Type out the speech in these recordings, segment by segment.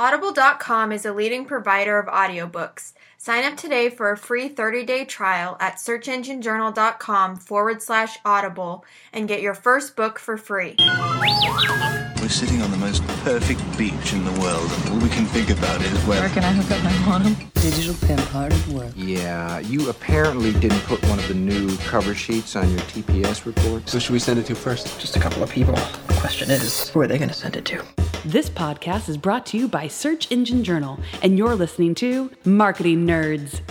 Audible.com is a leading provider of audiobooks. Sign up today for a free 30 day trial at searchenginejournal.com forward slash audible and get your first book for free. We're sitting on the most perfect beach in the world, and all we can think about is where. Where can I hook up my modem? Digital pimp hard at work. Yeah, you apparently didn't put one of the new cover sheets on your TPS reports. So should we send it to first? Just a couple of people. The question is, who are they going to send it to? This podcast is brought to you by Search Engine Journal, and you're listening to Marketing Nerds.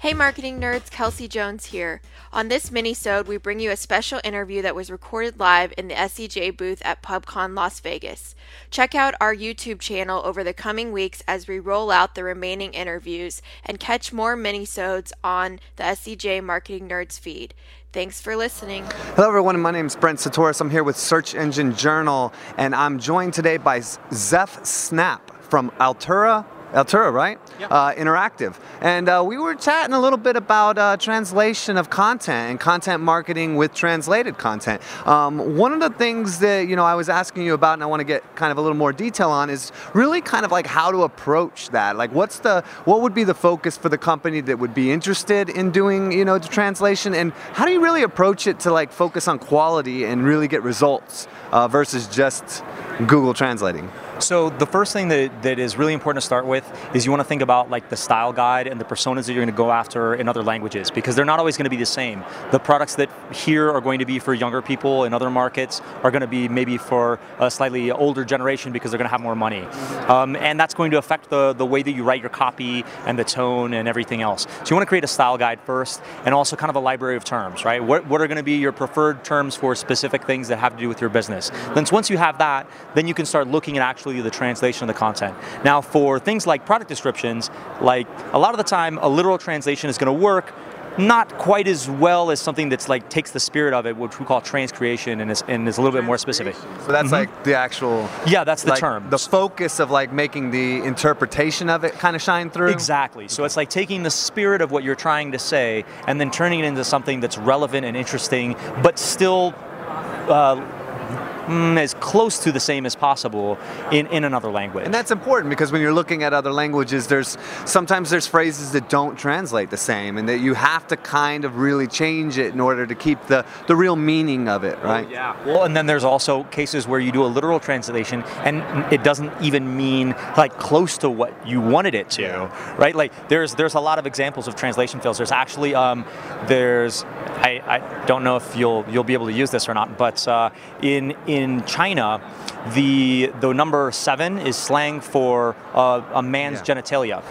Hey marketing nerds, Kelsey Jones here. On this mini-sode, we bring you a special interview that was recorded live in the SEJ booth at PubCon Las Vegas. Check out our YouTube channel over the coming weeks as we roll out the remaining interviews and catch more mini-sodes on the SEJ Marketing Nerds feed. Thanks for listening. Hello, everyone. My name is Brent Csutoras. I'm here with Search Engine Journal, and I'm joined today by Zeph Snapp from Altura. Altura, right? Yep. Uh, Interactive. And uh, we were chatting a little bit about uh, translation of content and content marketing with translated content. Um, one of the things that you know I was asking you about, and I want to get kind of a little more detail on, is really kind of like how to approach that. Like, what's the what would be the focus for the company that would be interested in doing you know the translation, and how do you really approach it to like focus on quality and really get results uh, versus just Google translating? So the first thing that, that is really important to start with is you want to think about like the style guide and the personas that you're going to go after in other languages because they're not always going to be the same. The products that here are going to be for younger people in other markets are going to be maybe for a slightly older generation because they're going to have more money. Um, and that's going to affect the, the way that you write your copy and the tone and everything else. So you want to create a style guide first and also kind of a library of terms, right? What, what are going to be your preferred terms for specific things that have to do with your business? Then once you have that, then you can start looking at actually the translation of the content. Now, for things like product descriptions, like a lot of the time, a literal translation is going to work. Not quite as well as something that's like takes the spirit of it, which we call transcreation, and is, and is a little bit more specific. So that's like the actual. Yeah, that's the like, term. The focus of like making the interpretation of it kind of shine through. Exactly. So it's like taking the spirit of what you're trying to say and then turning it into something that's relevant and interesting, but still. Uh, mm, as close to the same as possible in, in another language. And that's important because when you're looking at other languages, there's sometimes there's phrases that don't translate the same, and that you have to kind of really change it in order to keep the, the real meaning of it, right? Oh, yeah. Well, and then there's also cases where you do a literal translation and it doesn't even mean like close to what you wanted it to, Yeah. right? Like there's there's a lot of examples of translation fails. There's actually um, there's I, I don't know if you'll you'll be able to use this or not, but uh, in in China, the the number seven is slang for uh, a man's Yeah. genitalia.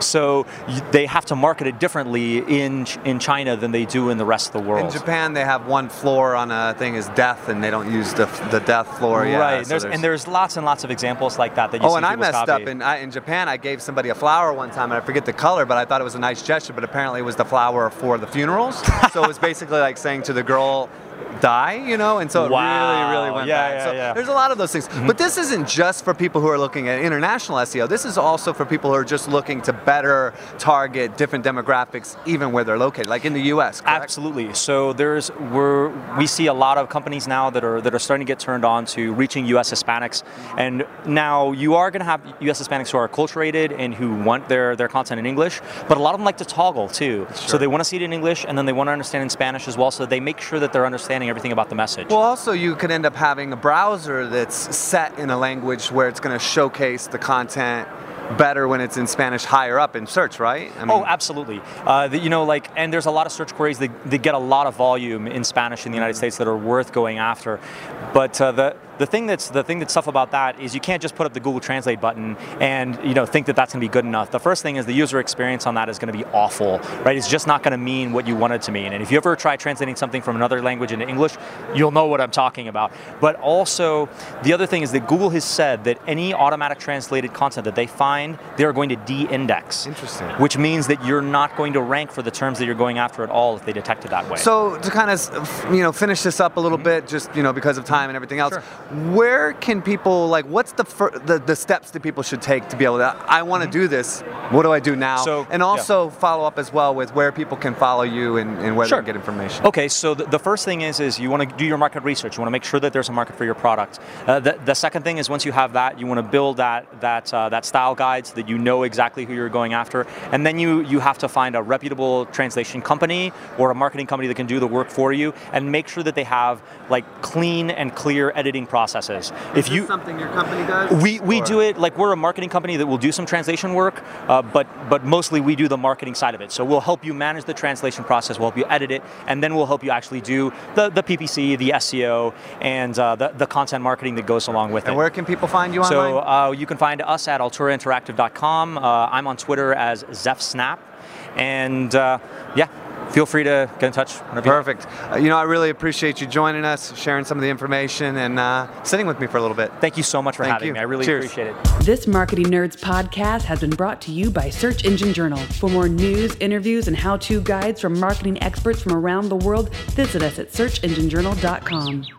so they have to market it differently in in China than they do in the rest of the world. In Japan, they have one floor on a thing is death, and they don't use the, the death floor. Yeah, right. so there's, and there's lots and lots of examples like that that you Oh, and I messed copy. up in, I, in Japan. I gave somebody a flower one time, and I forget the color, but I thought it was a nice gesture. But apparently, it was the flower for the funerals. so it was basically like saying to the girl, "Die," you know. And so it really, really went Yeah, bad. yeah, so yeah. there's a lot of those things. Mm-hmm. But this isn't just for people who are looking at international SEO. This is also for people who are just looking to better target different demographics, even where they're located, like in the U.S. Correct? Absolutely. So there's we're we see a lot of companies now that are that are starting to get turned on to reaching U.S. Hispanics, mm-hmm. and now you are going to have U.S. Hispanics who are acculturated and who want their their content in English, but a lot of them like to toggle too. So they want to see it in English and then they want to understand in Spanish as well, so they make sure that they're understanding everything about the message. Well, also you could end up having a browser that's set in a language where it's going to showcase the content better when it's in Spanish higher up in search, right? I Oh, absolutely. Uh, the, you know, like, and there's a lot of search queries that, that get a lot of volume in Spanish in the United States that are worth going after. But uh, the the thing that's the thing that's tough about that is you can't just put up the Google Translate button and you know think that that's going to be good enough. The first thing is the user experience on that is going to be awful, right? It's just not going to mean what you want it to mean. And if you ever try translating something from another language into English, you'll know what I'm talking about. But also, the other thing is that Google has said that any automatic translated content that they find, they are going to de-index. Interesting. Which means that you're not going to rank for the terms that you're going after at all if they detect it that way. So to kind of you know finish this up a little bit, just you know because of time and everything else, Mm-hmm. Sure. Where can people like? What's the the, the steps that people should take to be able to? I want to do this. What do I do now? So, and yeah. also follow up as well with where people can follow you and, and where Sure. they can get information. Okay, so the, the first thing is is you want to do your market research. You want to make sure that there's a market for your product. Uh, the, the second thing is once you have that, you want to build that that uh, that style guide so that you know exactly who you're going after, and then you you have to find a reputable translation company or a marketing company that can do the work for you, and make sure that they have like clean and clear editing processes. if you something your company does? we, we Or- do it like we're a marketing company that will do some translation work, uh, but but mostly we do the marketing side of it. So we'll help you manage the translation process, we'll help you edit it, and then we'll help you actually do the, the PPC, the SEO, and uh, the, the content marketing that goes along with And it. And where can people find you so online? uh, you can find us at alturainteractive.com. Uh, I'm on Twitter as ZephSnapp, and uh, yeah, feel free to get in touch whenever you. Perfect. Uh, you know, I really appreciate you joining us, sharing some of the information, and uh, sitting with me for a little bit. Thank you so much for Thank having you. me. I really Cheers. appreciate it. This Marketing Nerds podcast has been brought to you by Search Engine Journal. For more news, interviews, and how to guides from marketing experts from around the world, visit us at searchenginejournal.com.